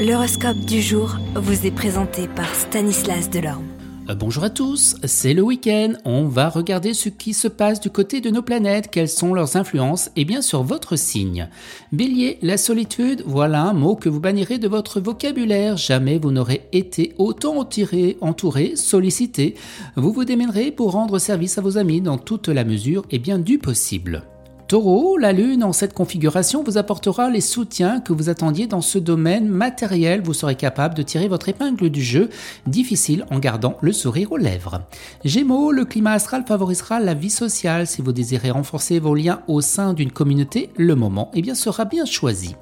L'horoscope du jour vous est présenté par Stanislas Delorme. Euh, bonjour à tous, c'est le week-end, on va regarder ce qui se passe du côté de nos planètes, quelles sont leurs influences et bien sûr votre signe. Bélier, la solitude, voilà un mot que vous bannirez de votre vocabulaire, jamais vous n'aurez été autant entouré, entouré, sollicité. Vous vous démènerez pour rendre service à vos amis dans toute la mesure et bien du possible. Taureau, la Lune en cette configuration vous apportera les soutiens que vous attendiez dans ce domaine matériel. Vous serez capable de tirer votre épingle du jeu, difficile en gardant le sourire aux lèvres. Gémeaux, le climat astral favorisera la vie sociale. Si vous désirez renforcer vos liens au sein d'une communauté, le moment eh sera bien choisi.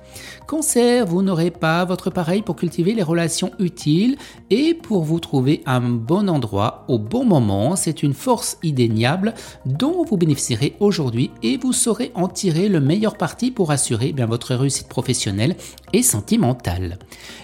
Cancer, vous n'aurez pas votre pareil pour cultiver les relations utiles et pour vous trouver un bon endroit au bon moment. C'est une force indéniable dont vous bénéficierez aujourd'hui et vous saurez en tirer le meilleur parti pour assurer bien votre réussite professionnelle et sentimentale.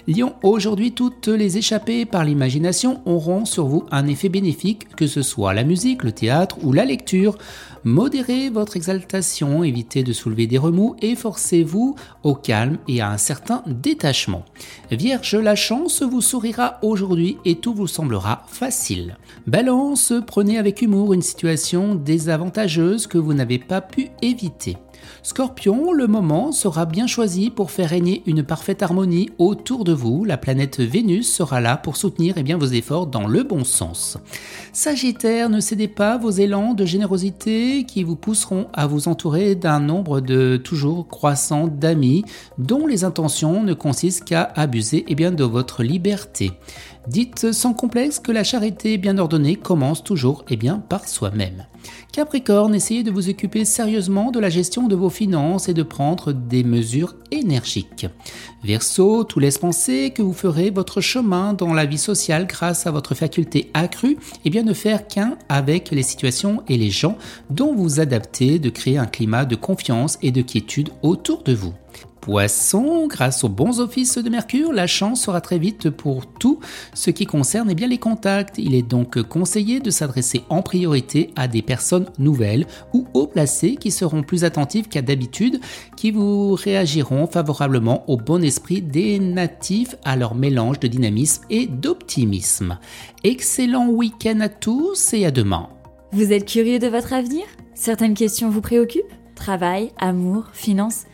Lion, aujourd'hui, toutes les échappées par l'imagination auront sur vous un effet bénéfique, que ce soit la musique, le théâtre ou la lecture. Modérez votre exaltation, évitez de soulever des remous et forcez-vous au calme et à un certain détachement. Vierge, la chance vous sourira aujourd'hui et tout vous semblera facile. Balance, prenez avec humour une situation désavantageuse que vous n'avez pas pu éviter. Scorpion, le moment sera bien choisi pour faire régner une parfaite harmonie autour de vous. La planète Vénus sera là pour soutenir eh bien, vos efforts dans le bon sens. Sagittaire, ne cédez pas vos élans de générosité qui vous pousseront à vous entourer d'un nombre de toujours croissant d'amis dont les intentions ne consistent qu'à abuser eh bien, de votre liberté. Dites sans complexe que la charité bien ordonnée commence toujours eh bien, par soi-même. Capricorne, essayez de vous occuper sérieusement de la gestion de vos finances et de prendre des mesures énergiques. Verseau, tout laisse penser que vous ferez votre chemin dans la vie sociale grâce à votre faculté accrue et bien de faire qu'un avec les situations et les gens dont vous adaptez, de créer un climat de confiance et de quiétude autour de vous. Poisson, grâce aux bons offices de Mercure, la chance sera très vite pour tout ce qui concerne eh les contacts. Il est donc conseillé de s'adresser en priorité à des personnes nouvelles ou haut placées qui seront plus attentives qu'à d'habitude, qui vous réagiront favorablement au bon esprit des natifs à leur mélange de dynamisme et d'optimisme. Excellent week-end à tous et à demain. Vous êtes curieux de votre avenir? Certaines questions vous préoccupent? Travail, amour, finances?